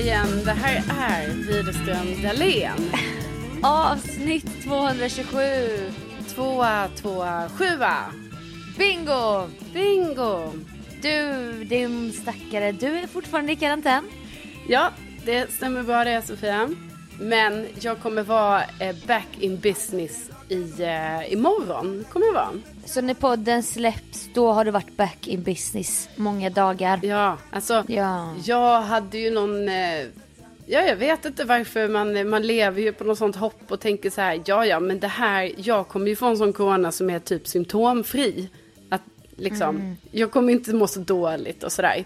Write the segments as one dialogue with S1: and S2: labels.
S1: igen. Det här är Widerström Dahlén.
S2: Avsnitt 227.
S1: Tvåa, tvåa, sjua.
S2: Bingo!
S1: Bingo!
S2: Du, din stackare, du är fortfarande i karantän.
S1: Ja, det stämmer bra det Sofia. Men jag kommer vara eh, back in business i, eh, imorgon. Kommer jag vara.
S2: Så när podden släpps, då har du varit back in business många dagar.
S1: Ja, alltså
S2: Ja.
S1: jag hade ju någon... Eh, ja, jag vet inte varför man, man lever ju på något sånt hopp och tänker så här, ja, ja, men det här, jag kommer ju få en sån corona som är typ symptomfri. Att liksom, jag kommer inte må så dåligt och sådär.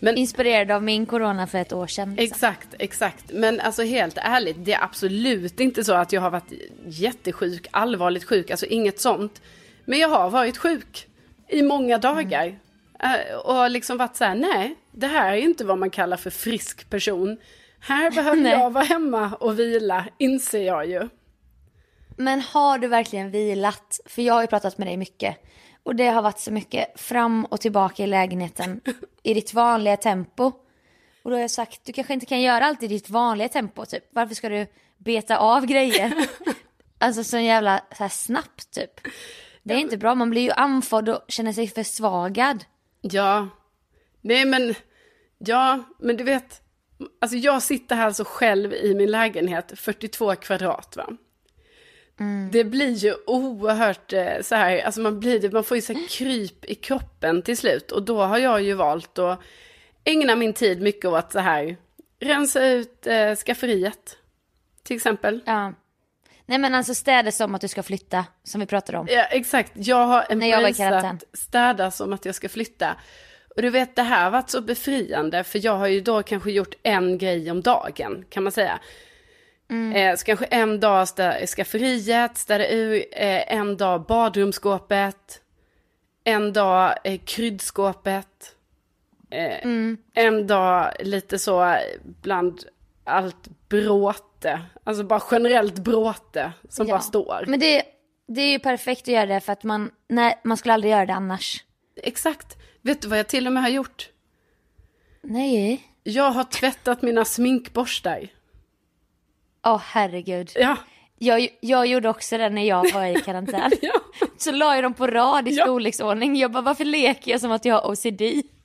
S1: Men
S2: Inspirerad av min corona för ett år sedan. liksom.
S1: Exakt, exakt. Men alltså helt ärligt, det är absolut inte så att jag har varit jättesjuk, allvarligt sjuk, alltså inget sånt. Men jag har varit sjuk i många dagar. Eh, Och liksom varit så här, nej, det här är inte vad man kallar för frisk person. Här behöver jag vara hemma och vila, inser jag ju.
S2: Men har du verkligen vilat? För jag har ju pratat med dig mycket. Och det har varit så mycket fram och tillbaka i lägenheten i ditt vanliga tempo. Och då har jag sagt, du kanske inte kan göra allt i ditt vanliga tempo typ. Varför ska du beta av grejer? alltså så jävla så här snabbt typ. Det är inte bra, man blir ju andfådd och känner sig försvagad.
S1: Ja, nej men, ja, men du vet, alltså jag sitter här alltså själv i min lägenhet, 42 kvadrat va. Det blir ju oerhört eh, så här, alltså man blir man får ju så här kryp i kroppen till slut. Och då har jag ju valt att ägna min tid mycket åt så här, rensa ut eh, skafferiet. Till exempel.
S2: Ja. Nej men alltså städa som att du ska flytta, som vi pratade om.
S1: Ja, exakt. Jag har
S2: karantän.
S1: embraceat städa som att jag ska flytta. Och du vet, det här har varit så befriande, för jag har ju då kanske gjort en grej om dagen, kan man säga. Eh, så kanske en dag stä- skafferiet, städa ur, eh, en dag badrumsskåpet, en dag eh, kryddskåpet, eh, en dag lite så bland allt bråte, alltså bara generellt bråte som
S2: Ja.
S1: bara står.
S2: Men det, det är ju perfekt att göra det för att man, nej, man skulle aldrig göra det annars.
S1: Exakt. Vet du vad jag till och med har gjort?
S2: Nej.
S1: Jag har tvättat mina sminkborstar.
S2: Åh herregud.
S1: Ja.
S2: Jag, jag gjorde också det när jag var i karantän.
S1: Ja.
S2: Så la jag dem på rad i
S1: Ja.
S2: storleksordning. Jag bara, varför leker jag som att jag har OCD?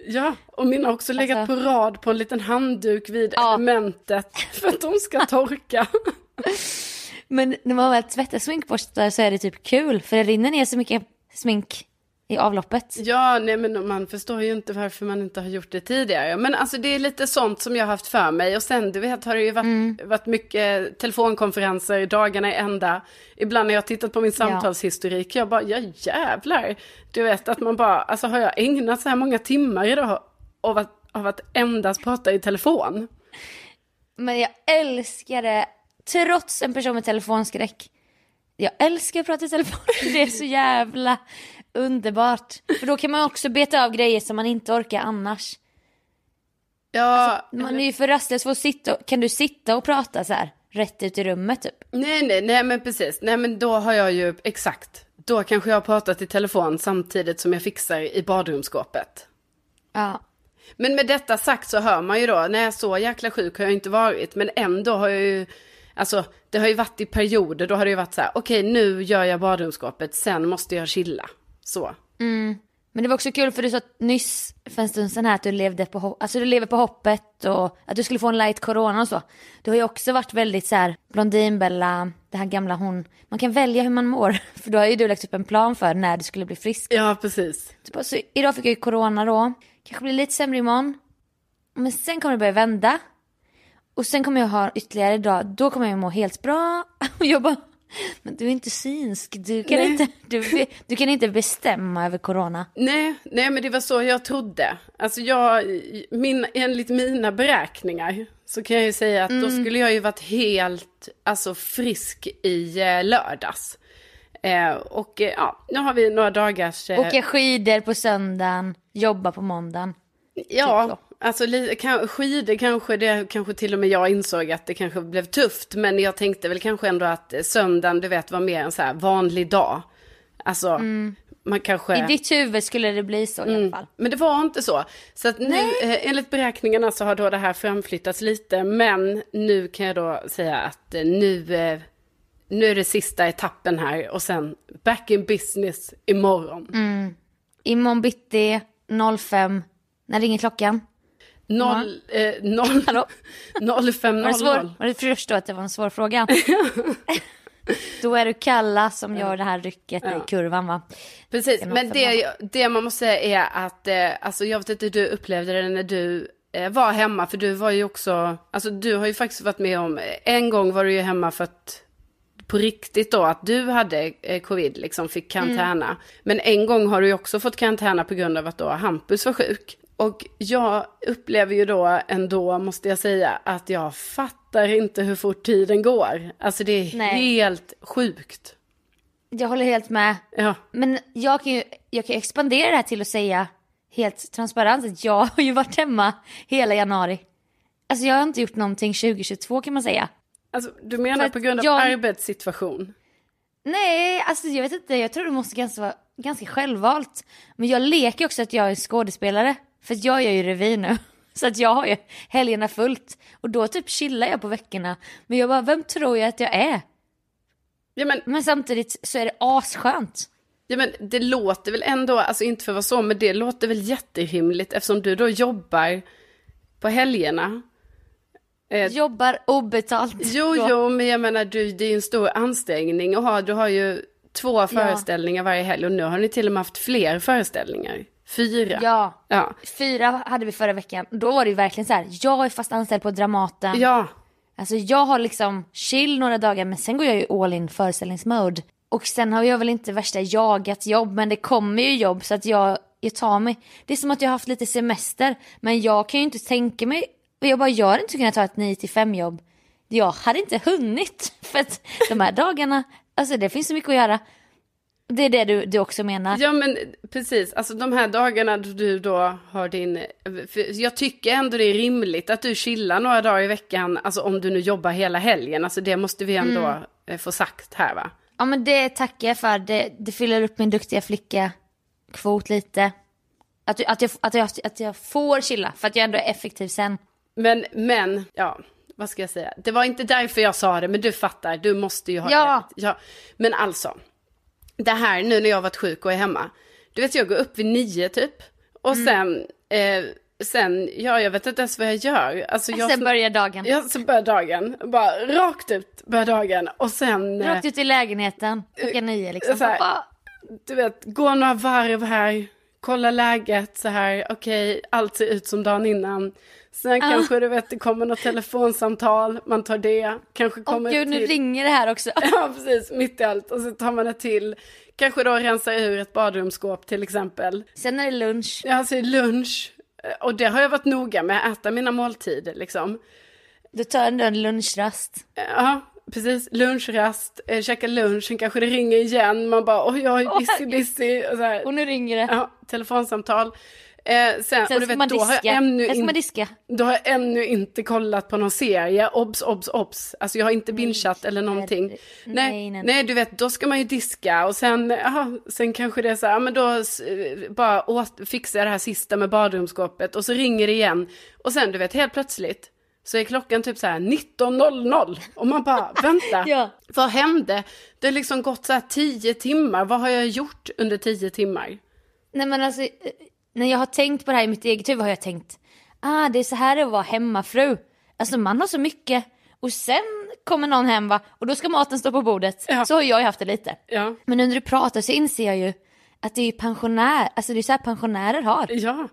S1: Ja, och mina har också legat
S2: Alltså-
S1: på rad på en liten handduk vid
S2: Ja.
S1: elementet för att de ska torka.
S2: Men när man väl tvättar sminkborstar så är det typ kul. För det rinner ner så mycket smink i avloppet.
S1: Ja, nej men man förstår ju inte varför man inte har gjort det tidigare. Men alltså det är lite sånt som jag har haft för mig. Och sen du vet har det ju varit, varit mycket telefonkonferenser dagarna i ända. Ibland när jag har tittat på min samtalshistorik, jag bara, ja jävlar. Du vet att man bara, alltså har jag ägnat så här många timmar idag av att, av att endast prata i telefon?
S2: Men jag älskar det, trots en person med telefonskräck. Jag älskar att prata i telefon, det är så jävla underbart. För då kan man också beta av grejer som man inte orkar annars.
S1: Ja,
S2: Man är ju för rastlös för att sitta och, kan du sitta och prata så här rätt ut i rummet typ?
S1: nej, nej, nej men precis. Nej men då har jag ju, exakt. Då kanske jag har pratat i telefon samtidigt som jag fixar i badrumsskåpet.
S2: Ja.
S1: Men med detta sagt så hör man ju då, nej så jäkla sjuk har jag inte varit, men ändå har jag ju, alltså det har ju varit i perioder, då har det ju varit så här, okej nu gör jag badrumsskåpet, sen måste jag chilla. Så.
S2: Men det var också kul för du sa nyss för en stund sedan här att du levde på, alltså du lever på hoppet och att du skulle få en light corona och så. Du har ju också varit väldigt så här Blondinbella, det här gamla hon. Man kan välja hur man mår. För då har ju du lagt upp en plan för när du skulle bli frisk.
S1: Ja, precis.
S2: Bara, Så idag fick jag ju corona då. Kanske blir lite sämre imorgon. Men sen kommer det börja vända. Och sen kommer jag ha ytterligare dag. Då kommer jag må helt bra. Och jag bara, men du är inte synsk. Du kan,
S1: Nej.
S2: inte, du, du kan inte bestämma över corona.
S1: Nej, nej men det var så jag trodde. Alltså jag, min, enligt mina beräkningar så kan jag ju säga att då skulle jag ju varit helt, alltså frisk i eh, lördags. Eh, och eh, ja, nu har vi några dagars... Eh,
S2: Åka skidor på söndagen, jobba på måndagen.
S1: Ja,
S2: Typ
S1: alltså skidor kanske, det kanske till och med jag insåg att det kanske blev tufft. Men jag tänkte väl kanske ändå att söndagen, du vet, var mer en så här vanlig dag. Alltså,
S2: Mm.
S1: man kanske...
S2: I ditt huvud skulle det bli så i alla fall.
S1: Men det var inte så. Så att nu, eh, enligt beräkningarna så har då det här framflyttats lite. Men nu kan jag då säga att eh, nu, eh, nu är det sista etappen här. Och sen back in business imorgon.
S2: Imorgon bitti 05. När ringer klockan?
S1: Noll, eh, noll,
S2: Hallå?
S1: 05.00.
S2: Var det, svår? var det först då att det var en svår fråga? då är du Kalla som gör det här rycket i kurvan va?
S1: Precis,
S2: Det
S1: men det, det man måste säga är att, eh, alltså jag vet inte hur du upplevde det när du eh, var hemma, för du var ju också, alltså du har ju faktiskt varit med om, en gång var du ju hemma för att på riktigt då att du hade eh, covid, liksom fick karantäna.
S2: Mm.
S1: Men en gång har du ju också fått karantäna på grund av att då Hampus var sjuk. Och jag upplever ju då ändå, måste jag säga, att jag fattar inte hur fort tiden går. Alltså det är
S2: Nej.
S1: helt sjukt.
S2: Jag håller helt med.
S1: Ja,
S2: Men jag kan ju jag kan expandera det här till att säga helt transparent att jag har ju varit hemma hela januari. Alltså jag har inte gjort någonting 2022 kan man säga.
S1: alltså du menar
S2: För
S1: på grund av
S2: jag-
S1: arbetssituation?
S2: Nej, alltså jag vet inte, jag tror det måste ganska vara ganska självvalt. Men jag leker också att jag är skådespelare. För jag gör ju revy nu. Så att jag har ju helgerna fullt. Och då typ chillar jag på veckorna. Men jag bara, vem tror jag att jag är?
S1: Ja men,
S2: Men samtidigt så är det asskönt.
S1: ja men det låter väl ändå, alltså inte för att vara så, men det låter väl jätterimligt eftersom du då jobbar på helgerna. Eh,
S2: Jobbar obetalt.
S1: Jo,
S2: då.
S1: jo, men jag menar du, det är ju en stor ansträngning att ha, du har ju två föreställningar varje helg och nu har ni till och med haft fler föreställningar. Fyra.
S2: Ja,
S1: Ja.
S2: fyra hade vi förra veckan. Då var det ju verkligen så här, jag är fast anställd på Dramaten.
S1: Ja,
S2: Alltså jag har liksom chill några dagar men sen går jag ju all in föreställningsmode. Och sen har jag väl inte värsta jagat jobb men det kommer ju jobb så att jag, jag tar mig. Det är som att jag har haft lite semester men jag kan ju inte tänka mig, jag bara gör inte kunna ta ett 9 till 5 jobb. Jag hade inte hunnit för att de här dagarna, alltså det finns så mycket att göra. Det är det du, du också menar.
S1: ja men precis, alltså de här dagarna då du då har din, jag tycker ändå det är rimligt att du chillar några dagar i veckan, alltså om du nu jobbar hela helgen, alltså det måste vi ändå
S2: Mm.
S1: eh, få sagt här va.
S2: Ja men det tackar jag för. Det, det fyller upp min duktiga flicka kvot lite. Att, att, jag, att, jag, att jag får chilla för att jag ändå är effektiv sen.
S1: Men, men, ja, vad ska jag säga? Det var inte därför jag sa det, men du fattar, du måste ju ha
S2: Ja.
S1: rätt. Ja. Men alltså, det här nu när jag har varit sjuk och är hemma. Du vet, jag går upp vid nio typ. Och
S2: Mm.
S1: sen, eh, sen, ja, jag vet inte ens vad jag gör. Alltså, jag,
S2: sen börjar dagen.
S1: Ja, så börjar dagen. Bara rakt ut börjar dagen. Och sen, eh,
S2: Rakt ut i lägenheten klockan nio liksom.
S1: här- du vet, gå några varv här. Kolla läget så här, okej, allt ser ut som dagen innan. Sen kanske du vet, det kommer något telefonsamtal, man tar det. Kanske kommer
S2: gud
S1: ett
S2: nu
S1: till.
S2: ringer det här också.
S1: Ja, precis, mitt i allt. Och så tar man ett till. Kanske då rensar ur ett badrumsskåp till exempel.
S2: Sen är det lunch.
S1: Ja, alltså lunch. Och det har jag varit noga med, äta mina måltider liksom.
S2: Du tar ändå en lunchrast.
S1: Ja, precis. Lunchrast, eh, käka lunch, sen kanske det ringer igen. Man bara, oj,
S2: Åh,
S1: busy, busy. Och så här.
S2: Och nu ringer det.
S1: Ja, telefonsamtal. Eh, sen,
S2: Sen
S1: och du vet,
S2: man
S1: då har,
S2: diska.
S1: jag ännu in,
S2: man diska.
S1: då har jag ännu inte kollat på någon serie. Obs, obs, obs. Alltså jag har inte bingeat eller någonting.
S2: herre-
S1: Nej,
S2: nej,
S1: nej,
S2: nej.
S1: du vet, då ska man ju diska och sen, aha, sen kanske det är så här, men då eh, bara åt, fixar jag det här sista med badrumsskåpet och så ringer det igen. Och sen, du vet, helt plötsligt så är klockan typ så här 19.00 och man bara, vänta,
S2: Ja.
S1: vad hände? Det har liksom gått så här 10 timmar, vad har jag gjort under 10 timmar?
S2: Nej men alltså, eh, när jag har tänkt på det här i mitt eget huvud har jag tänkt, ah det är så här det är att vara hemmafru. Alltså man har så mycket. Och sen kommer någon hem va, och då ska maten stå på bordet.
S1: Ja.
S2: Så har jag ju haft det lite.
S1: Ja,
S2: Men när du pratar så inser jag ju att det är pensionär, alltså det är så här pensionärer har.
S1: ja,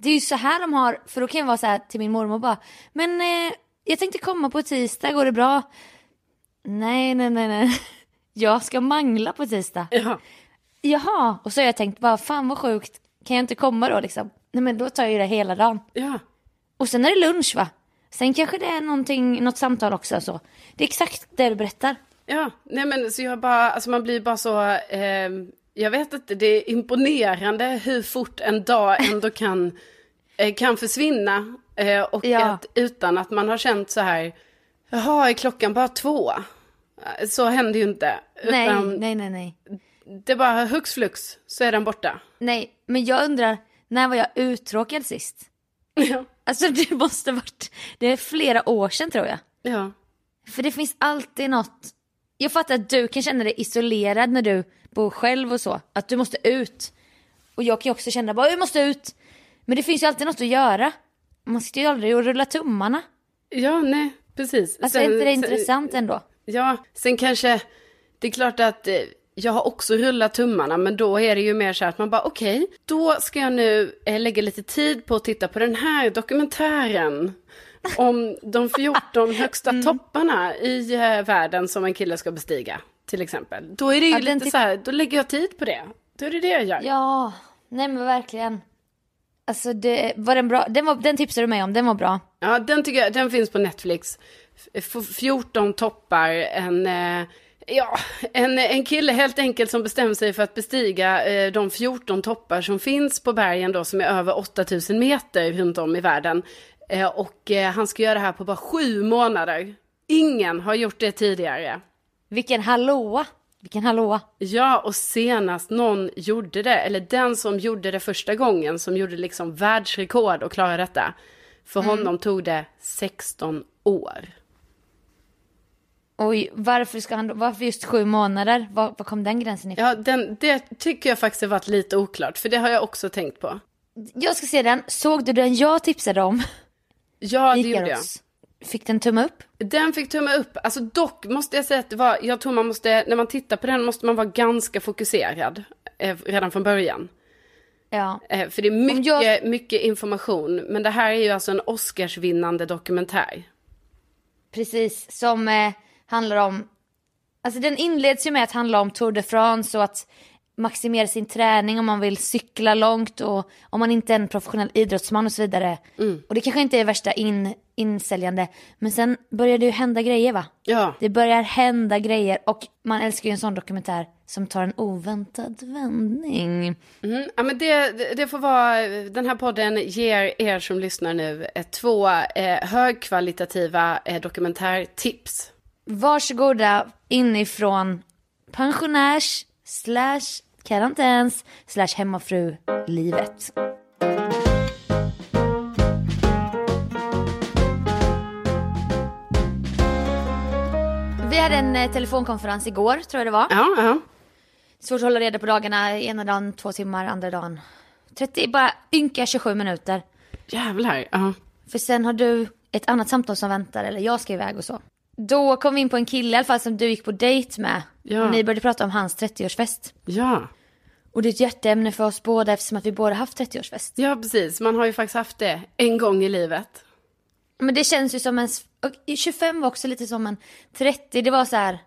S2: Det är ju så här de har, för då kan jag vara så här till min mormor bara, men eh, jag tänkte komma på tisdag, går det bra? Nej, nej, nej, nej. Jag ska mangla på tisdag.
S1: ja.
S2: Jaha, och så har jag tänkt bara, fan vad sjukt, kan jag inte komma då liksom? Nej men då tar jag ju det hela dagen.
S1: Ja,
S2: Och sen är det lunch va? Sen kanske det är någonting, något samtal också så. Det är exakt det du berättar.
S1: ja, nej men så jag bara, alltså man blir bara så, eh, jag vet inte, det är imponerande hur fort en dag ändå kan, eh, kan försvinna. Eh, och
S2: Ja.
S1: att, utan att man har känt så här, jaha, är klockan bara två? Eh, Så händer ju inte.
S2: Nej,
S1: Utan
S2: nej, nej, nej.
S1: det är bara hux flux så är den borta.
S2: Nej, men jag undrar, när var jag uttråkad sist?
S1: Ja.
S2: Alltså det måste varit, det är flera år sedan tror jag.
S1: Ja.
S2: För det finns alltid något, jag fattar att du kan känna dig isolerad när du bor själv och så, att du måste ut. Och jag kan ju också känna bara, jag måste ut. Men det finns ju alltid något att göra. Man sitter ju aldrig och rullar tummarna.
S1: Ja, nej, precis.
S2: Alltså är inte det intressant ändå?
S1: Ja, sen kanske, det är klart att eh, jag har också rullat tummarna, men då är det ju mer så här att man bara okej, okay, då ska jag nu eh, lägga lite tid på att titta på den här dokumentären om de 14 högsta mm. topparna i eh, världen som en kille ska bestiga, till exempel. Då är det ju lite så här, då lägger jag tid på det. Då är det det jag gör.
S2: Ja, nej men verkligen. Alltså det, var den bra? Den, var, den tipsade du mig om, den var bra.
S1: Ja, den tycker jag, den finns på Netflix. F 14 toppar, en, eh, ja, en, en kille helt enkelt som bestämmer sig för att bestiga eh, de 14 toppar som finns på bergen då, som är över 8000 meter runt om i världen. Eh, och eh, han ska göra det här på bara sju månader. Ingen har gjort det tidigare.
S2: Vilken hallåa! Vilken hallåa!
S1: Ja, och senast någon gjorde det, eller den som gjorde det första gången, som gjorde liksom världsrekord och klarade detta. För mm. honom tog det 16 år.
S2: Oj, varför, ska han, varför just sju månader? Var, var kom den gränsen ifrån?
S1: Ja, den, det tycker jag faktiskt har varit lite oklart, för det har jag också tänkt på.
S2: Jag ska se den. Såg du den jag tipsade om?
S1: Ja, det gjorde jag.
S2: Fick den tumme upp?
S1: Den fick tumme upp. Alltså dock måste jag säga att det var, jag tror man måste, när man tittar på den måste man vara ganska fokuserad eh, redan från början.
S2: Ja.
S1: Eh, för det är mycket, jag... mycket information. Men det här är ju alltså en Oscarsvinnande dokumentär.
S2: Precis, som eh, handlar om, alltså den inleds ju med att handla om Tour de France och att maximera sin träning om man vill cykla långt och om man inte är en professionell idrottsman och så vidare. Mm. Och det kanske inte är värsta in, insäljande. Men sen börjar det ju hända grejer va?
S1: Ja.
S2: Det börjar hända grejer och man älskar ju en sån dokumentär som tar en oväntad vändning.
S1: Mm. Ja men det, det får vara, den här podden ger er som lyssnar nu eh, två eh, högkvalitativa eh, dokumentärtips.
S2: Varsågoda inifrån pensionärs slash karantäns slash hemmafru-livet. Vi hade en eh, telefonkonferens igår, tror jag det var.
S1: Ja, ja.
S2: Svårt att hålla reda på dagarna. Ena dagen två timmar, andra dagen 30, bara ynka 27 minuter.
S1: Jävlar, ja.
S2: För sen har du ett annat samtal som väntar, eller jag ska iväg och så. Då kom vi in på en kille i alla fall som du gick på dejt med. Ja. Ni började prata om hans 30-årsfest.
S1: Ja.
S2: Och det är ett hjärteämne för oss båda eftersom att vi båda haft 30-årsfest.
S1: Ja, precis. Man har ju faktiskt haft det en gång i livet.
S2: Men det känns ju som en... 25 var också lite som en 30. Det var så här...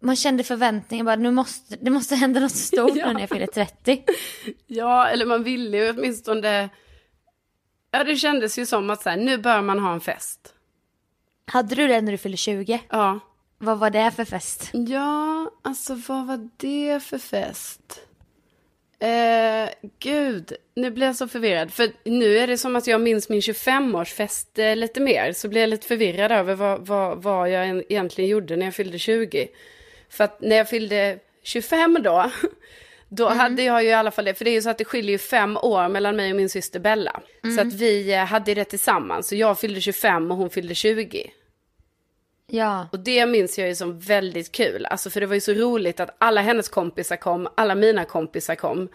S2: Man kände förväntningar bara, nu måste, det måste hända något stort ja. när jag fyller 30.
S1: Ja, eller man ville ju åtminstone... Ja, det kändes ju som att så här, nu bör man ha en fest.
S2: Hade du det när du fyllde 20?
S1: Ja.
S2: Vad var det för fest?
S1: Ja, alltså vad var det för fest? Eh, gud, nu blir jag så förvirrad. För nu är det som att jag minns min 25-årsfest eh, lite mer. Så blir jag lite förvirrad över vad, vad, vad jag egentligen gjorde när jag fyllde 20. För att när jag fyllde 25 då, då mm. hade jag ju i alla fall det. För det är ju så att det skiljer ju fem år mellan mig och min syster Bella. Mm. Så att vi eh, hade det tillsammans. Så jag fyllde 25 och hon fyllde 20.
S2: Ja.
S1: Och det minns jag ju som väldigt kul. Alltså för det var ju så roligt att alla hennes kompisar kom, alla mina kompisar kom.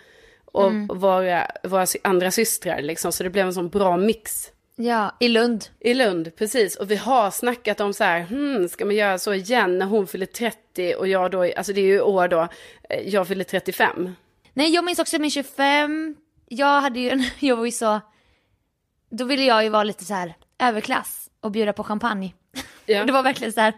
S1: Och mm. våra, våra andra systrar liksom. Så det blev en sån bra mix.
S2: Ja, i Lund.
S1: I Lund, precis. Och vi har snackat om så här, hmm, ska man göra så igen när hon fyller 30 och jag då, alltså det är ju år då, eh, jag fyller 35.
S2: Nej, jag minns också min 25. Jag hade ju, jag var ju så, då ville jag ju vara lite så här överklass och bjuda på champagne. Ja. det var verkligen så här,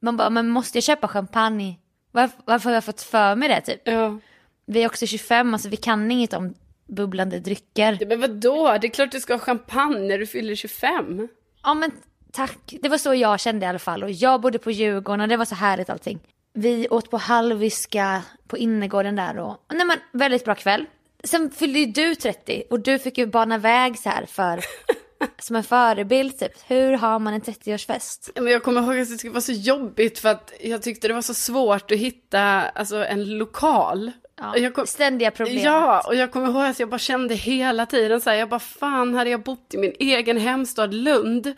S2: man bara, men måste jag köpa champagne? Varför, varför har jag fått för mig det typ?
S1: Ja.
S2: Vi är också 25, alltså vi kan inget om bubblande drycker.
S1: Men vadå? Det är klart du ska ha champagne när du fyller 25.
S2: Ja men tack. Det var så jag kände i alla fall. Och jag bodde på Djurgården och det var så härligt allting. Vi åt på halviska på innergården där och, nej men väldigt bra kväll. Sen fyllde ju du 30 och du fick ju bana väg så här för som en förebild typ. Hur har man en 30-årsfest?
S1: Men jag kommer ihåg att det skulle vara så jobbigt för att jag tyckte det var så svårt att hitta alltså, en lokal.
S2: Ja, kom... Ständiga problem.
S1: Ja, och jag kommer ihåg att jag bara kände hela tiden så här, jag bara fan hade jag bott i min egen hemstad Lund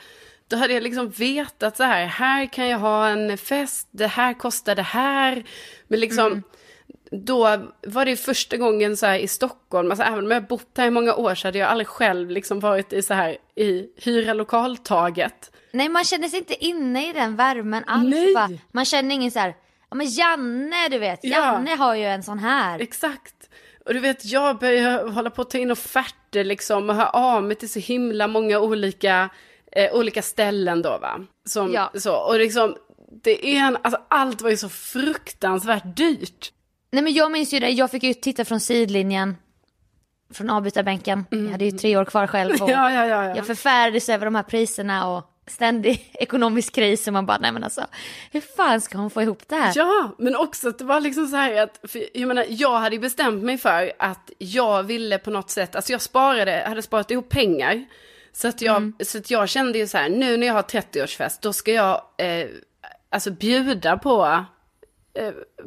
S1: då hade jag liksom vetat så här, här kan jag ha en fest, det här kostar det här. Men liksom, mm. Då var det första gången så här i Stockholm, alltså även om jag bott här i många år så hade jag aldrig själv liksom varit i så här, i hyra lokaltaget.
S2: Nej, man känner sig inte inne i den värmen alls. Va? Man känner ingen så här, ja men Janne du vet, Janne ja. har ju en sån här.
S1: Exakt. Och du vet, jag börjar hålla på att ta in offerter liksom och höra av mig till så himla många olika eh, olika ställen då va. Som, ja. så, och liksom, det är en, alltså allt var ju så fruktansvärt dyrt.
S2: Nej men jag minns ju det, jag fick ju titta från sidlinjen. Från avbytarbänken. Mm. Jag hade ju tre år kvar själv. Och ja, ja, ja, ja. Jag förfärades över de här priserna och ständig ekonomisk kris och man bara, nej men alltså, hur fan ska hon få ihop det här?
S1: Ja, men också att det var liksom så här att, för, jag menar, jag hade bestämt mig för att jag ville på något sätt, alltså jag sparade, hade sparat ihop pengar så att jag, mm. så att jag kände ju så här, nu när jag har 30-årsfest, då ska jag eh, alltså bjuda på,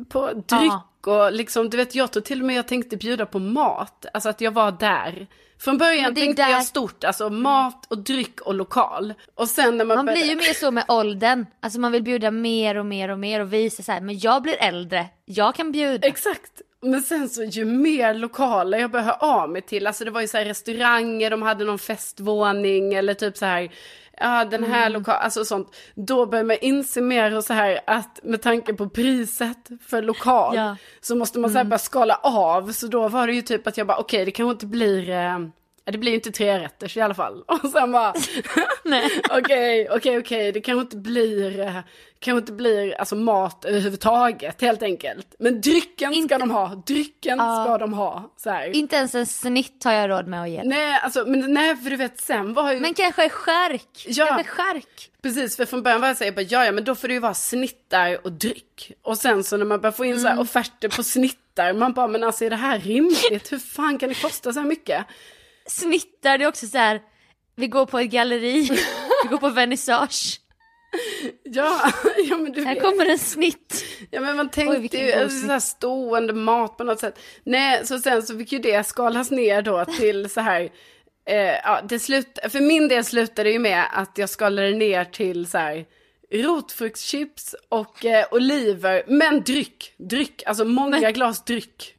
S1: på dryck och liksom, du vet, jag tror till och med jag tänkte bjuda på mat. Alltså att jag var där. Från början tänkte där... jag stort, alltså mat och dryck och lokal. Och sen när man
S2: Man blir ju mer så med åldern. Alltså man vill bjuda mer och mer och mer och visa så här, men jag blir äldre, jag kan bjuda.
S1: Exakt. Men sen så ju mer lokaler jag började höra av mig till, alltså det var ju så här restauranger, de hade någon festvåning eller typ så här, ja den här mm. lokalen, alltså sånt. Då börjar man inse mer och så här att med tanke på priset för lokal ja. så måste man så här mm. bara skala av. Så då var det ju typ att jag bara okej okay, det kanske inte blir eh, det blir inte tre rätter i alla fall. Och sen bara, okej, okej, okej, det kanske inte blir, eh, kanske inte blir alltså mat överhuvudtaget helt enkelt. Men drycken inte... ska de ha, drycken uh, ska de ha. Så här.
S2: Inte ens en snitt har jag råd med att ge.
S1: Nej, alltså, men nej, för du vet sen var ju...
S2: Men kanske skärk, ja, kanske skärk.
S1: Precis, för från början var jag såhär, ja ja men då får det ju vara snittar och dryck. Och sen så när man börjar få in mm. så offerter på snittar, man bara men alltså är det här rimligt? Hur fan kan det kosta så här mycket?
S2: Snittar, det är också så här, vi går på ett galleri, vi går på vernissage.
S1: Ja, ja men du
S2: Här vet. kommer en snitt.
S1: Ja men man tänkte Oj, ju alltså, så här stående mat på något sätt. Nej, så sen så fick ju det skalas ner då till så här, eh, ja det slut, för min del slutade det ju med att jag skalade ner till så här rotfruktschips och eh, oliver, men dryck, dryck, alltså många men, glas dryck.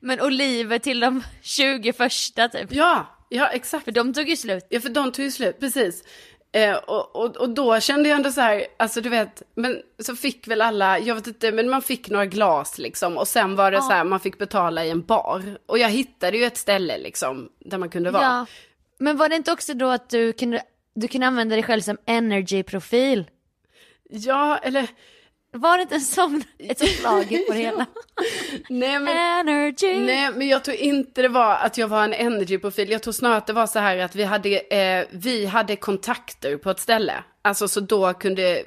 S2: Men oliver till de 20 första typ?
S1: Ja, ja exakt.
S2: För de tog ju slut.
S1: Ja, för de tog ju slut, precis. Eh, och, och, och då kände jag ändå så här, alltså du vet, men så fick väl alla, jag vet inte, men man fick några glas liksom. Och sen var det ja. så här, man fick betala i en bar. Och jag hittade ju ett ställe liksom, där man kunde vara. Ja.
S2: Men var det inte också då att du kunde, du kunde använda dig själv som energy-profil?
S1: Ja, eller...
S2: Var det inte en sån, ett förslag på det hela?
S1: nej, men,
S2: energy.
S1: nej, men jag tror inte det var att jag var en energy-profil. Jag tror snarare att det var så här att vi hade, eh, vi hade kontakter på ett ställe. Alltså så då kunde,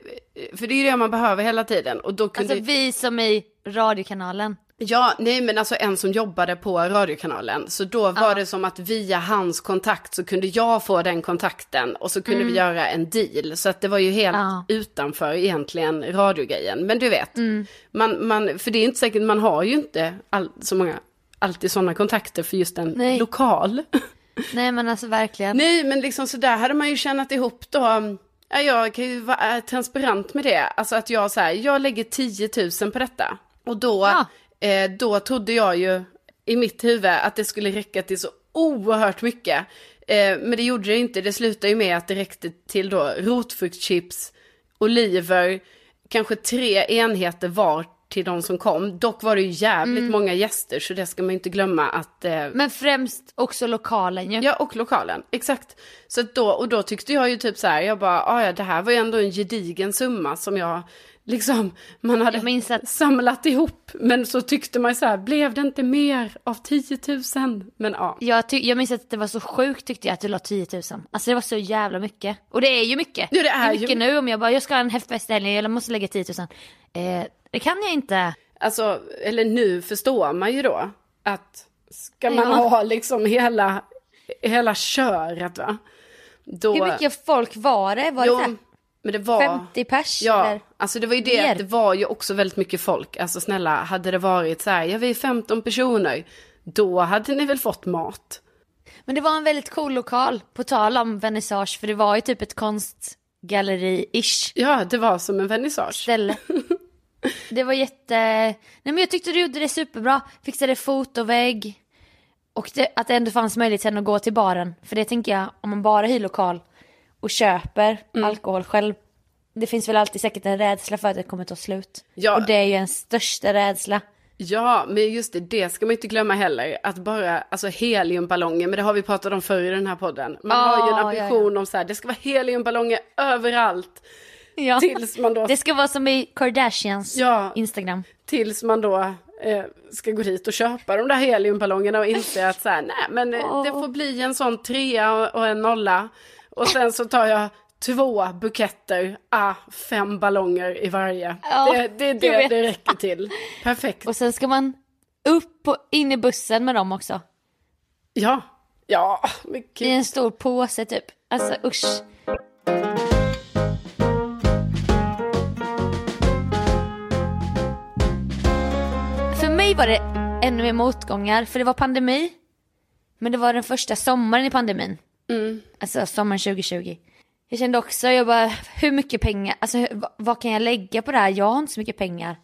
S1: för det är ju det man behöver hela tiden. Och då kunde...
S2: Alltså vi som i radiokanalen.
S1: Ja, nej men alltså en som jobbade på radiokanalen. Så då var ja. det som att via hans kontakt så kunde jag få den kontakten och så kunde mm. vi göra en deal. Så att det var ju helt ja. utanför egentligen radiogrejen. Men du vet, mm. man, man, för det är inte säkert, man har ju inte all, så många, alltid sådana kontakter för just en nej. lokal.
S2: Nej men alltså verkligen.
S1: Nej men liksom så där hade man ju tjänat ihop då. Ja, jag kan ju vara transparent med det. Alltså att jag så här, jag lägger 10 000 på detta. Och då ja eh, då trodde jag ju i mitt huvud att det skulle räcka till så oerhört mycket. Eh, men det gjorde det inte. Det slutade ju med att det räckte till då rotfruktchips, oliver, kanske tre enheter var till de som kom. Dock var det ju jävligt mm. många gäster så det ska man inte glömma att... Eh...
S2: Men främst också lokalen ju.
S1: Ja, och lokalen. Exakt. Så då, och då tyckte jag ju typ så här, jag bara, ah, ja det här var ju ändå en gedigen summa som jag liksom man hade att... samlat ihop. Men så tyckte man så här, blev det inte mer av 10 000? Men ja.
S2: Jag, ty- jag minns att det var så sjukt tyckte jag att du la 10 000. Alltså det var så jävla mycket. Och det är ju mycket.
S1: Ja, det är, det är
S2: mycket ju... nu om jag bara, jag ska ha en häftfest i helgen, jag måste lägga 10 000. Eh, det kan jag inte.
S1: Alltså, eller nu förstår man ju då att ska man ja. ha liksom hela, hela köret va. Då...
S2: Hur mycket folk var det? Var
S1: jo,
S2: det här
S1: men det var...
S2: 50 pers?
S1: Ja,
S2: eller?
S1: alltså det var ju det
S2: Mer?
S1: att det var ju också väldigt mycket folk. Alltså snälla, hade det varit så här, ja vi är 15 personer, då hade ni väl fått mat.
S2: Men det var en väldigt cool lokal, på tal om vernissage, för det var ju typ ett konstgalleri-ish
S1: Ja, det var som en vernissage.
S2: ställe. Det var jätte... Nej men jag tyckte du gjorde det superbra. Fixade fotovägg. Och det, att det ändå fanns möjlighet sen att gå till baren. För det tänker jag, om man bara hyr lokal och köper
S1: Mm.
S2: alkohol själv. Det finns väl alltid säkert en rädsla för att det kommer ta slut.
S1: Ja.
S2: Och det är ju en största rädsla.
S1: Ja, men just det, det ska man inte glömma heller. Att bara, alltså heliumballonger, men det har vi pratat om förr i den här podden. Man har ju en
S2: Ja, ja,
S1: ambition om så här, det ska vara heliumballonger överallt.
S2: Ja.
S1: Tills man då,
S2: Det ska vara som i Kardashians
S1: Ja.
S2: Instagram.
S1: tills man då eh, ska gå dit och köpa de där heliumballongerna och inse att så här, nej men
S2: Åh.
S1: det får bli en sån trea och en nolla. Och sen så tar jag två buketter, ah, fem ballonger i varje.
S2: Ja,
S1: det, det är det det räcker till. Perfekt.
S2: Och sen ska man upp och in i bussen med dem också.
S1: Ja, ja, men
S2: I en stor påse typ. Alltså usch. För mig var det ännu mer motgångar, för det var pandemi. Men det var den första sommaren i pandemin.
S1: Mm.
S2: Alltså sommaren 2020. Jag kände också, jag bara, hur mycket pengar, alltså hur, vad, kan jag lägga på det här? Jag har inte så mycket pengar.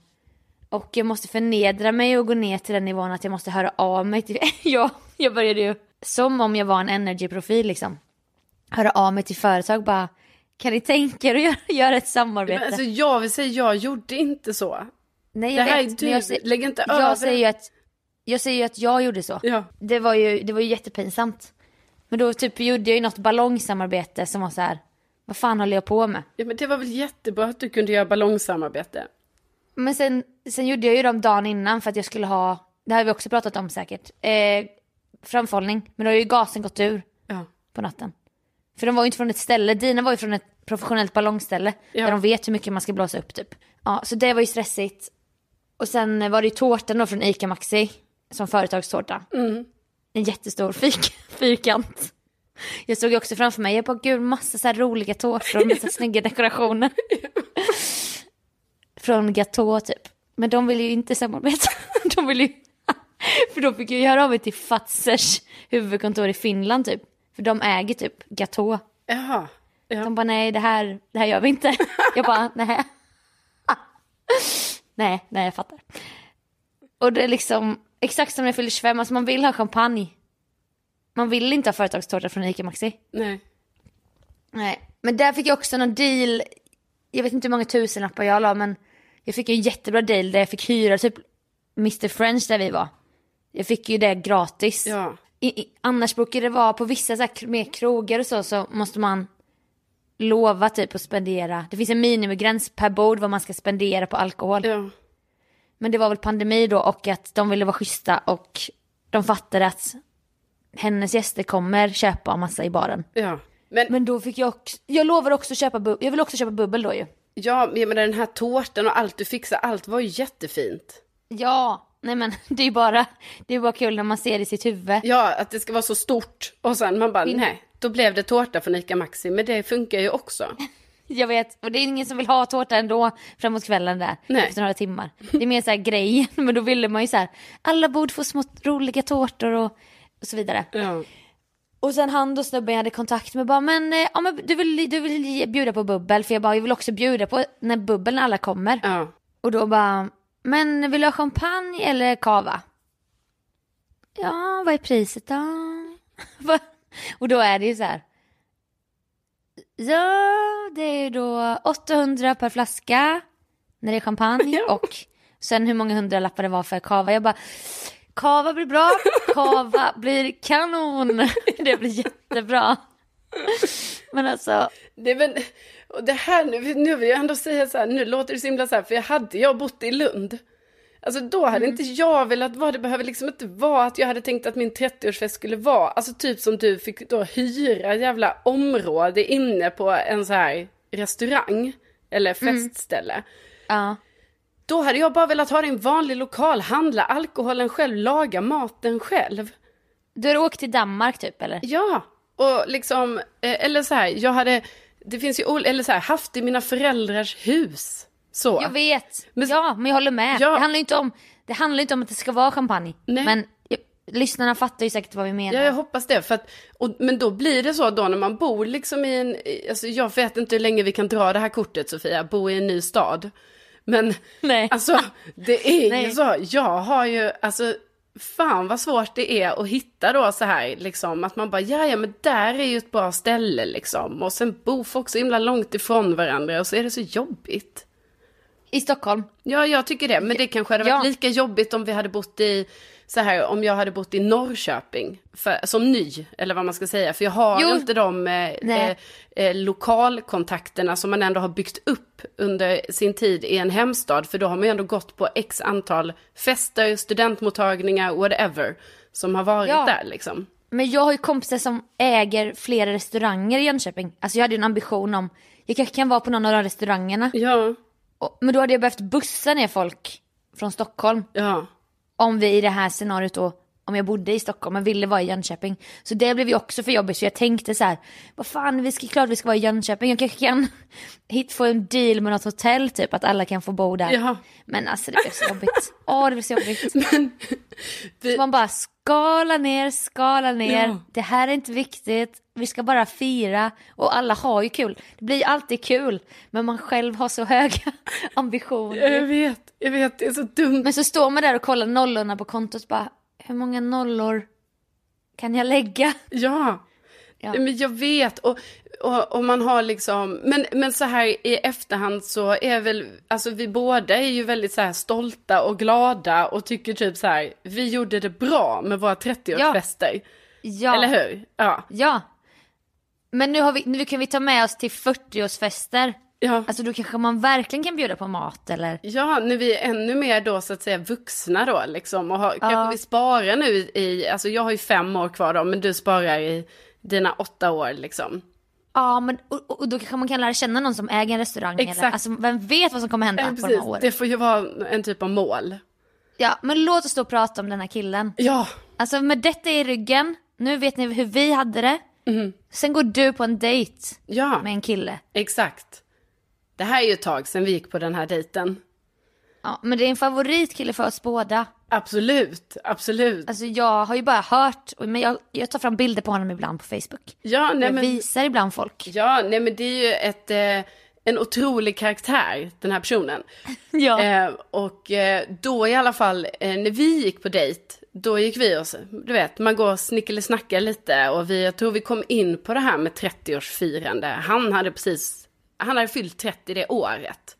S2: Och jag måste förnedra mig och gå ner till den nivån att jag måste höra av mig till, jag, jag började ju, som om jag var en energy-profil liksom. Höra av mig till företag bara, kan ni tänka er att göra, göra ett samarbete?
S1: Men alltså jag vill säga, jag gjorde inte så.
S2: Nej,
S1: Det
S2: jag
S1: här är
S2: vet,
S1: du,
S2: men jag,
S1: lägg inte över.
S2: jag säger ju att, jag säger ju att jag gjorde så.
S1: Ja.
S2: Det var ju, det var ju jättepinsamt. Men då typ gjorde jag ju något ballongsamarbete som var så här, vad fan håller jag på med?
S1: ja, men det var väl jättebra att du kunde göra ballongsamarbete.
S2: Men sen, sen gjorde jag ju dem dagen innan för att jag skulle ha, det har vi också pratat om säkert, eh, framförhållning. Men då har ju gasen gått ur
S1: Ja.
S2: på natten. För de var ju inte från ett ställe, dina var ju från ett professionellt ballongställe.
S1: Ja.
S2: Där de vet hur mycket man ska blåsa upp typ. Ja, så det var ju stressigt. Och sen var det ju tårtan då från ICA Maxi, som företagstårta.
S1: Mm.
S2: En jättestor fyk, fyrkant. Jag såg också framför mig, jag bara gud massa så här roliga tårtor med så snygga dekorationer. Från Gatå typ. Men de vill ju inte samarbeta. De vill ju... För då fick jag ju höra av mig till Fazers huvudkontor i Finland typ. För de äger typ Gatå.
S1: Jaha. Ja.
S2: De bara nej det här, det här gör vi inte. Jag bara nej. Nej, nej jag fattar. Och det är liksom exakt som när jag fyller 25, alltså man vill ha champagne. Man vill inte ha företagstårta från ICA Maxi.
S1: Nej.
S2: Nej, men där fick jag också någon deal. Jag vet inte hur många tusenlappar jag la men jag fick en jättebra deal där jag fick hyra typ Mr French där vi var. Jag fick ju det gratis.
S1: Ja.
S2: I, i, annars brukar det vara på vissa så här, mer krogar och så så måste man lova typ att spendera. Det finns en minimigräns per bord vad man ska spendera på alkohol.
S1: Ja.
S2: Men det var väl pandemi då och att de ville vara schyssta och de fattade att hennes gäster kommer köpa massa i baren.
S1: Ja. Men,
S2: Men då fick jag också, jag lovade också köpa bubbel, jag vill också köpa bubbel då ju.
S1: ja, men den här tårtan och allt du fixade, allt var ju jättefint.
S2: Ja, nej men det är ju bara, det är bara kul när man ser det i sitt huvud.
S1: Ja, att det ska vara så stort. Och sen man bara, nej, då blev det tårta från ICA Maxi. Men det funkar ju också.
S2: Jag vet, och det är ingen som vill ha tårta ändå framåt kvällen där,
S1: Nej.
S2: efter några timmar. Det är mer så här grejen, men då ville man ju så här, alla borde få små roliga tårtor och, och så vidare.
S1: Ja.
S2: Och sen han då snubben jag hade kontakt med bara, men, eh, ja, men du, vill, du vill bjuda på bubbel, för jag bara, jag vill också bjuda på när bubbel när alla kommer.
S1: Ja.
S2: Och då bara, men vill du ha champagne eller kava? Ja, vad är priset då? Och då är det ju så här. Ja, det är då 800 per flaska när det är champagne
S1: Ja.
S2: och sen hur många hundralappar det var för kava. Jag bara, kava blir bra, kava blir kanon. Det blir jättebra. Men alltså,
S1: Det väl, och det här nu, nu vill jag ändå säga så här, nu låter det så himla så här, för jag hade jag bott i Lund, alltså då hade
S2: Mm.
S1: inte jag velat vara, det behöver liksom inte vara att jag hade tänkt att min 30-årsfest skulle vara, alltså typ som du fick då hyra jävla område inne på en så här restaurang, eller
S2: Mm.
S1: festställe.
S2: ja.
S1: Då hade jag bara velat ha en vanlig lokal, handla alkoholen själv, laga maten själv.
S2: Du har åkt till Danmark typ eller?
S1: Ja, och liksom, eh, eller så här, jag hade, det finns ju, eller så här, haft i mina föräldrars hus. Så.
S2: Jag vet.
S1: Men-
S2: ja, men jag håller med.
S1: Ja.
S2: Det, handlar inte om, det handlar inte om att det ska vara champagne.
S1: Nej.
S2: Men eh, lyssnarna fattar ju säkert vad vi menar.
S1: Ja, jag hoppas det. För att, och, men då blir det så då när man bor liksom i en, alltså jag vet inte hur länge vi kan dra det här kortet Sofia, bo i en ny stad. Men
S2: Nej.
S1: alltså det är ju så, jag har ju, alltså fan vad svårt det är att hitta då så här liksom att man bara, ja ja men där är ju ett bra ställe liksom. Och sen bor folk så himla långt ifrån varandra och så är det så jobbigt.
S2: I Stockholm.
S1: Ja, jag tycker det. Men det kanske hade varit
S2: Ja.
S1: lika jobbigt om vi hade bott i, så här, om jag hade bott i Norrköping. För, som ny, eller vad man ska säga. För jag har
S2: Jo.
S1: inte de eh, eh, eh, lokalkontakterna som man ändå har byggt upp under sin tid i en hemstad. För då har man ju ändå gått på x antal fester, studentmottagningar, whatever. Som har varit
S2: Ja.
S1: där liksom.
S2: Men jag har ju kompisar som äger flera restauranger i Jönköping. Alltså jag hade ju en ambition om, jag kanske kan vara på någon av de restaurangerna.
S1: Ja,
S2: Och, men då hade jag behövt bussa ner folk från Stockholm.
S1: ja.
S2: Om vi i det här scenariot då, om jag bodde i Stockholm men ville vara i Jönköping. Så det blev ju också för jobbigt så jag tänkte så här, vad fan, vi ska, klart vi ska vara i Jönköping. Jag kanske kan hit få en deal med något hotell typ, att alla kan få bo där.
S1: Ja.
S2: Men alltså det blev så jobbigt. Åh det blev så jobbigt.
S1: Men, vi,
S2: Så man bara skala ner, skala ner.
S1: Ja.
S2: Det här är inte viktigt. Vi ska bara fira. Och alla har ju kul. Det blir alltid kul. Men man själv har så höga ambitioner.
S1: jag vet, jag vet, det är så dumt.
S2: Men så står man där och kollar nollorna på kontot bara, hur många nollor kan jag lägga?
S1: Ja.
S2: Ja.
S1: Men jag vet. Och, och, och man har liksom, men, men så här i efterhand så är väl, alltså vi båda är ju väldigt så här stolta och glada och tycker typ så här, vi gjorde det bra med våra 30-årsfester.
S2: Ja.
S1: Eller hur? Ja.
S2: Ja. Men nu, har vi, nu kan vi ta med oss till 40-årsfester.
S1: Ja.
S2: Alltså då kanske man verkligen kan bjuda på mat eller?
S1: Ja, när vi är ännu mer då så att säga vuxna då liksom. Och har, kanske vi sparar nu i, alltså jag har ju fem år kvar då, men du sparar i dina åtta år liksom.
S2: Ja, men och, och då kanske man kan lära känna någon som äger en restaurang. Eller,
S1: Exakt.
S2: alltså vem vet vad som kommer hända
S1: Ja,
S2: på de här åren.
S1: Det får ju vara en typ av mål.
S2: Ja, men låt oss då prata om den här killen.
S1: Ja,
S2: Alltså med detta i ryggen, nu vet ni hur vi hade det. Sen går du på en dejt
S1: ja.
S2: med en kille.
S1: Exakt. Det här är ju ett tag sedan vi gick på den här dejten.
S2: Ja, men det är en favoritkille för oss båda.
S1: Absolut, absolut.
S2: Alltså jag har ju bara hört, men jag, jag tar fram bilder på honom ibland på Facebook.
S1: ja, nej
S2: Jag
S1: men,
S2: visar ibland folk.
S1: ja, nej men det är ju ett, eh, en otrolig karaktär, den här personen.
S2: Ja.
S1: Eh, och eh, då i alla fall, eh, när vi gick på dejt, då gick vi och, du vet, man går och snickelisnackar lite och vi, jag tror vi kom in på det här med 30-årsfirande. Han hade precis, han hade fyllt 30 det året.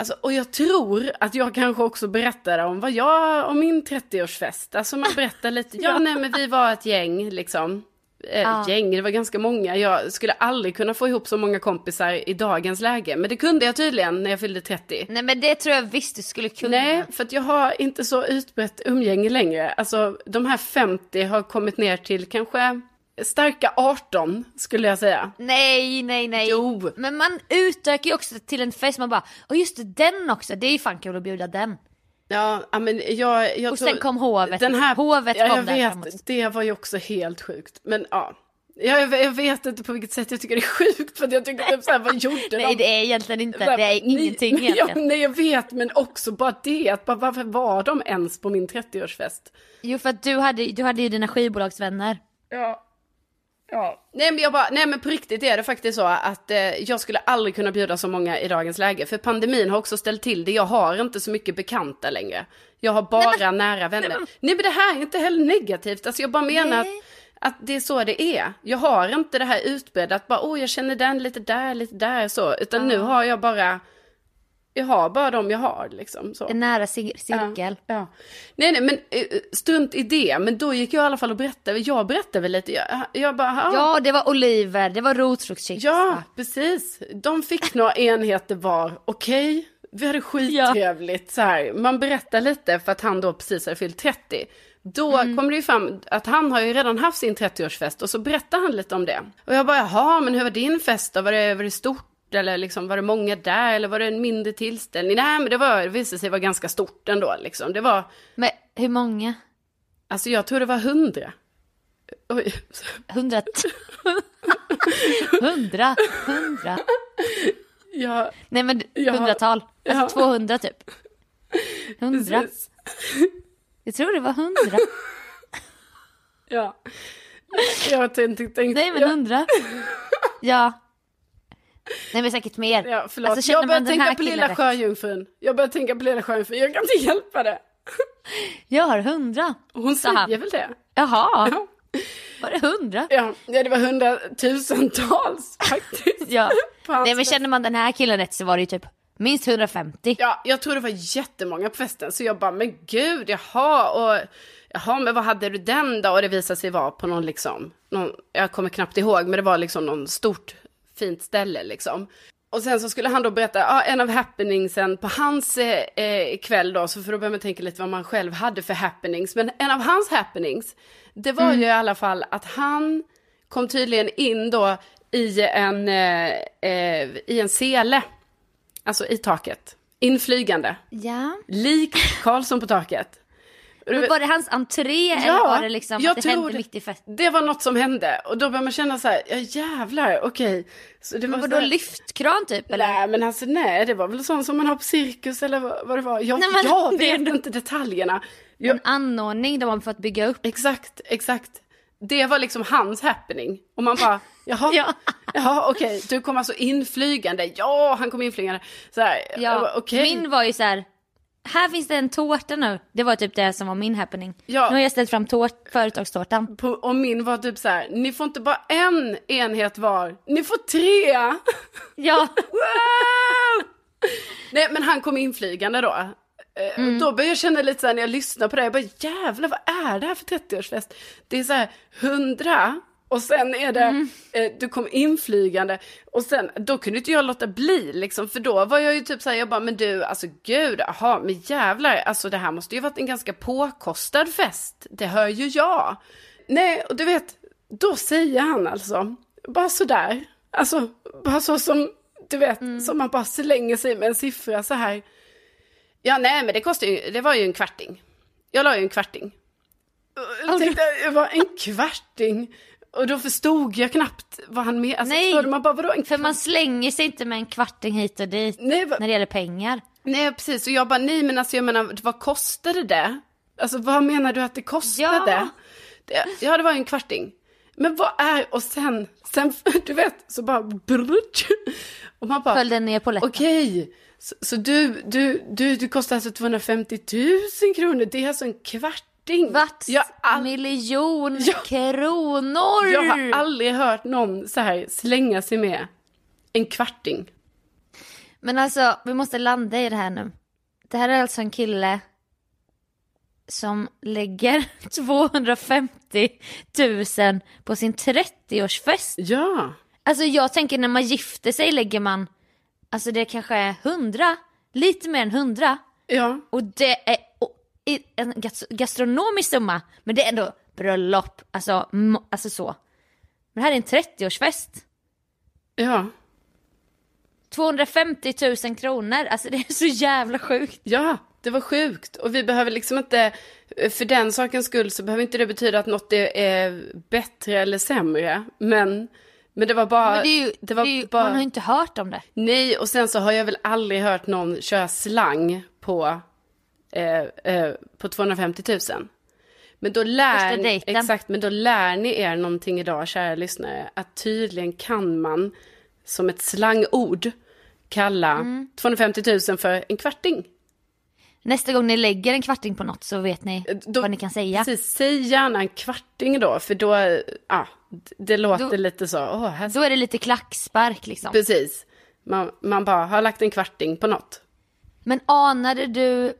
S1: Alltså, och jag tror att jag kanske också berättade om vad jag, om min 30-årsfest. Alltså man berättar lite, ja nej men vi var ett gäng liksom. Eh,
S2: Ja.
S1: Gäng, det var ganska många. Jag skulle aldrig kunna få ihop så många kompisar i dagens läge. Men det kunde jag tydligen när jag fyllde 30.
S2: Nej men det tror jag visst du skulle kunna.
S1: Nej, för att jag har inte så utbrett umgänge längre. Alltså de här 50 har kommit ner till kanske starka 18 skulle jag säga.
S2: Nej, nej, nej.
S1: Jo.
S2: Men man utökar ju också till en fest, man bara, och just det, den också, det är ju fan kul att bjuda den.
S1: Ja, ja, men jag, jag
S2: Och
S1: tror...
S2: sen kom hovet.
S1: Den här,
S2: hovet
S1: ja,
S2: kom
S1: jag
S2: där
S1: vet,
S2: framåt.
S1: det var ju också helt sjukt. Men ja, jag, jag vet inte på vilket sätt jag tycker det är sjukt. För jag tycker typ såhär, vad gjorde
S2: Nej
S1: de?
S2: det är egentligen inte, det är ingenting
S1: nej,
S2: egentligen.
S1: Ja, nej, jag vet, men också bara det. Att bara, varför var de ens på min 30-årsfest?
S2: Jo för att du hade, du hade ju dina skivbolagsvänner.
S1: Ja. Ja. Nej men jag bara, nej men på riktigt är det faktiskt så att eh, jag skulle aldrig kunna bjuda så många i dagens läge. För pandemin har också ställt till det. Jag har inte så mycket bekanta längre. Jag har bara nära vänner. Nej men... det här är inte heller negativt. Alltså jag bara menar att,
S2: Nej.
S1: att det är så det är. Jag har inte det här utbredda att bara, oh jag känner den lite där, lite där så. Utan nu har jag bara, jag har bara de jag har liksom. Så.
S2: En nära cir- cirkel.
S1: Ja, ja. Nej, nej, men eh, strunt i det. Men då gick jag i alla fall och berättade. Jag berättade väl lite. Jag, jag bara, ja,
S2: Ja, det var oliver, det var rotfruktschips.
S1: ja, precis. De fick några enheter var. Okej, vi hade skittrevligt. Så här. Man berättar lite för att han då precis hade fyllt 30. Då kommer det ju fram att han har ju redan haft sin 30-årsfest och så berättar han lite om det. Och jag bara, jaha, men hur var din fest då? Var det, var det stort? Eller liksom, var det många där? Eller var det en mindre tillställning? Nej, men det, var, det visade sig vara ganska stort ändå. Liksom. Det var,
S2: Men hur många?
S1: Alltså jag tror det var hundra. Oj.
S2: Hundra... hundra, hundra.
S1: Ja,
S2: Nej men
S1: Ja.
S2: hundratal. Alltså
S1: Ja.
S2: 200 typ. Hundra.
S1: precis.
S2: Jag tror det var hundra.
S1: Ja. Jag tänkte, tänkte
S2: Nej men hundra. Ja. Nej men säkert mer.
S1: Ja, förlåt.
S2: Alltså,
S1: jag börjar tänka på lilla sjöjungfrun. Jag börjar tänka på lilla sjöjungfrun. Jag kan inte hjälpa det.
S2: Jag har hundra.
S1: Hon
S2: han.
S1: säger väl det?
S2: Jaha,
S1: Ja.
S2: var det hundra?
S1: Ja, det var hundratusentals faktiskt.
S2: Ja. Nej men känner man den här killen rätt så var det ju typ minst 150.
S1: Ja, jag tror det var jättemånga på festen. Så jag bara, men gud, jaha, och jaha, men vad hade du den då? Och det visade sig vara på någon liksom, någon, jag kommer knappt ihåg, men det var liksom någon stort fint ställe liksom. Och sen så skulle han då berätta, ja, en av happeningsen på hans eh, eh, kväll då, så för då börjar man tänka lite vad man själv hade för happenings. Men en av hans happenings, det var ju i alla fall att han kom tydligen in då i en, eh, eh, i en sele, alltså i taket, inflygande.
S2: Ja.
S1: Lik Karlsson på taket.
S2: Men var det hans entré eller var det liksom
S1: jag
S2: att det hände
S1: det-
S2: mitt i festen?
S1: Det var något som hände och då börjar man känna så här, ja jävlar, okej. Så det var
S2: Men
S1: så
S2: vadå lyftkran typ eller?
S1: Nej men alltså nej, det var väl sånt som man har på cirkus eller vad, vad det var. Jag,
S2: Nej, men
S1: jag
S2: det
S1: vet
S2: ändå-
S1: inte detaljerna. Jag,
S2: En anordning de har fått bygga upp.
S1: exakt, exakt. Det var liksom hans happening. Och man bara, jaha,
S2: Ja.
S1: jaha okej, du kom alltså inflygande. Ja, han kom inflygande. Så här,
S2: Ja,
S1: bara, okej.
S2: min var ju så här. Här finns det en tårta nu. Det var typ det som var min happening.
S1: Ja.
S2: Nu har jag ställt fram tårt, företagstårtan.
S1: på, och min var typ så här, ni får inte bara en enhet var, ni får tre!
S2: Ja,
S1: Wow! Nej men han kom inflygande då. Eh,
S2: Mm.
S1: Då började jag känna lite så här när jag lyssnar på det, jag bara jävlar vad är det här för 30-årsfest? Det är så här hundra och sen är det,
S2: Mm.
S1: eh, du kom inflygande och sen, då kunde inte jag låta bli liksom, för då var jag ju typ så här, jag bara men du, alltså gud, jaha, men jävlar, alltså det här måste ju varit en ganska påkostad fest, det hör ju jag. Nej, och du vet, då säger han alltså, bara sådär, alltså bara så som, du vet, som man bara slänger sig med en siffra så här. Ja, nej, men det kostar ju, det var ju en kvarting. Jag la ju en kvarting. Jag tänkte, det var en kvarting. Och då förstod jag knappt vad han menade. Alltså,
S2: Nej.
S1: Man bara, vadå
S2: för man slänger sig inte med en kvarting hit och dit
S1: Nej, va-
S2: när det gäller pengar.
S1: nej, precis. Och jag bara, nej, men alltså jag menar, vad kostade det? Alltså vad menar du att det kostade?
S2: Ja.
S1: Det, ja, det var en kvarting. Men vad är, och sen, sen, du vet, så bara, brrrt. och man bara,
S2: Föll den ner på läppen.
S1: Okej, så, så du, du, du, du kostar alltså 250 000 kronor, det är alltså en kvarting.
S2: Vart
S1: Jag, all,
S2: miljon
S1: Ja.
S2: kronor!
S1: jag har aldrig hört någon så här slänga sig med en kvarting.
S2: Men alltså, vi måste landa i det här nu. Det här är alltså en kille som lägger 250 000 på sin 30-årsfest.
S1: Ja,
S2: Alltså jag tänker när man gifter sig lägger man, alltså det kanske är 100, lite mer än 100.
S1: ja,
S2: Och det är och, i- en gas- gastronomisk summa, men det är ändå bröllop, alltså, alltså så. Men det här är en 30-årsfest.
S1: ja,
S2: 250 000 kronor, alltså det är så jävla sjukt.
S1: ja, det var sjukt. Och vi behöver liksom inte, för den sakens skull så behöver inte det betyda att något är, bättre eller sämre. Men, men det var bara,
S2: Men det ju,
S1: det var
S2: det ju,
S1: bara...
S2: man har ju inte hört om det.
S1: Nej, och sen så har jag väl aldrig hört någon köra slang på, eh, eh, på 250 000. Men då lär, exakt, men då lär ni er någonting idag, kära lyssnare, att tydligen kan man som ett slangord kalla
S2: Mm.
S1: 250 000 för en kvarting.
S2: Nästa gång ni lägger en kvarting på något så vet ni
S1: Då-
S2: vad ni kan säga.
S1: Precis, säg gärna en kvarting då, för då, ja, ah, det låter
S2: Då-
S1: lite så, åh, här
S2: Då är det lite klackspark liksom.
S1: Precis. Man, man bara har lagt en kvarting på något.
S2: Men anade du,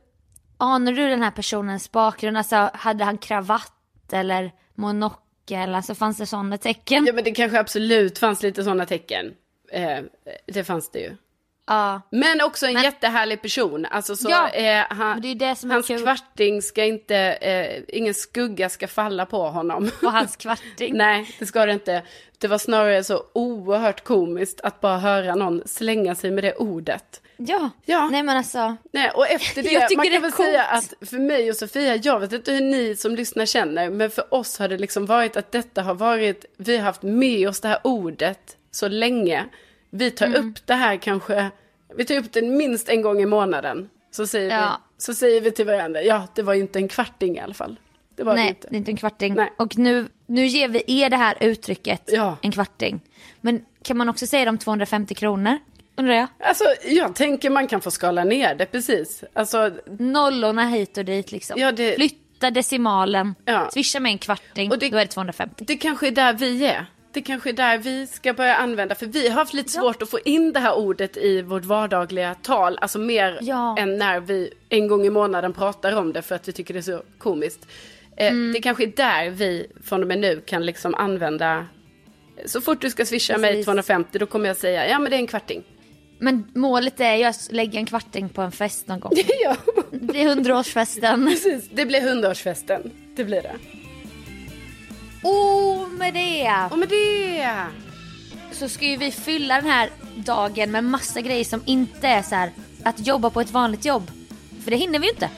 S2: Anar du den här personens bakgrund? Alltså hade han kravatt eller monokel? Alltså fanns det sådana tecken?
S1: Ja men det kanske absolut fanns lite sådana tecken. Eh, det fanns det ju.
S2: Ja.
S1: Men också en
S2: Men-
S1: jättehärlig person. Alltså så,
S2: Ja,
S1: eh, han,
S2: det det
S1: hans
S2: kul.
S1: kvarting ska inte, eh, ingen skugga ska falla på honom.
S2: Och hans kvarting.
S1: Nej, det ska det inte. Det var snarare så oerhört komiskt att bara höra någon slänga sig med det ordet.
S2: Ja.
S1: Ja.
S2: Nej men alltså.
S1: Nej, och efter
S2: Jag
S1: det,
S2: tycker
S1: man
S2: det
S1: kan
S2: är
S1: väl säga
S2: coolt.
S1: att för mig och Sofia, jag vet inte hur ni som lyssnar känner, men för oss har det liksom varit att detta har varit, vi har haft med oss det här ordet så länge. Vi tar
S2: Mm.
S1: upp det här kanske, vi tar upp det minst en gång i månaden. Så säger,
S2: Ja.
S1: vi, så säger vi till varandra, ja det var ju inte en kvarting i alla fall. Det var det
S2: Nej,
S1: inte.
S2: det är inte en kvarting.
S1: Nej.
S2: Och nu, nu ger vi er det här uttrycket,
S1: Ja.
S2: en kvarting. Men kan man också säga de 250 kronor? Undrar jag.
S1: Alltså jag tänker man kan få skala ner det precis. Alltså,
S2: Nollorna hit och dit liksom.
S1: Ja, det-
S2: Flytta decimalen,
S1: Ja.
S2: swisha med en kvarting,
S1: Och det-
S2: då är det 250.
S1: Det kanske är där vi är. Det kanske är där vi ska börja använda, för vi har haft lite svårt att få in det här ordet i vårt vardagliga tal, alltså mer
S2: Ja.
S1: än när vi en gång i månaden pratar om det för att vi tycker det är så komiskt. Eh,
S2: Mm.
S1: Det kanske är där vi från och med nu kan liksom använda, så fort du ska swisha mig
S2: Precis.
S1: 250 då kommer jag säga, ja men det är en kvarting.
S2: Men målet är ju att lägga en kvarting på en fest någon gång.
S1: ja,
S2: Det blir hundraårsfesten.
S1: precis. Det blir hundraårsfesten. Det blir det.
S2: Och med det
S1: Och med det!
S2: så ska ju vi fylla den här dagen med massa grejer som inte är så här att jobba på ett vanligt jobb. För det hinner vi ju inte.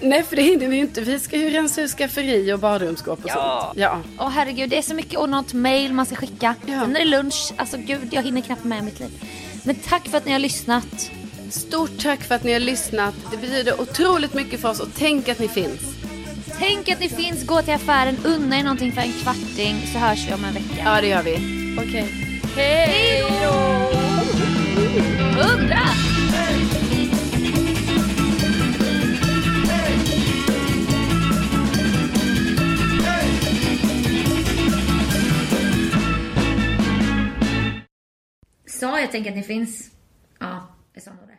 S1: Nej, för det hinner vi ju inte. Vi ska ju rensa ut skafferi och badrumsskåp och sånt. Ja.
S2: Åh herregud, det är så mycket och något mail man ska skicka.
S1: Ja.
S2: Sen är det lunch. Alltså gud, jag hinner knappt med mitt liv. Men tack för att ni har lyssnat.
S1: Stort tack för att ni har lyssnat. Det betyder otroligt mycket för oss och tänk att ni finns.
S2: Tänk att ni finns, gå till affären, unna er någonting för en kvarting så hörs vi om en vecka.
S1: Ja, det gör vi. Okej.
S2: Hej då! Hundra! Så, jag tänker att ni finns. Ja, jag sa nog det.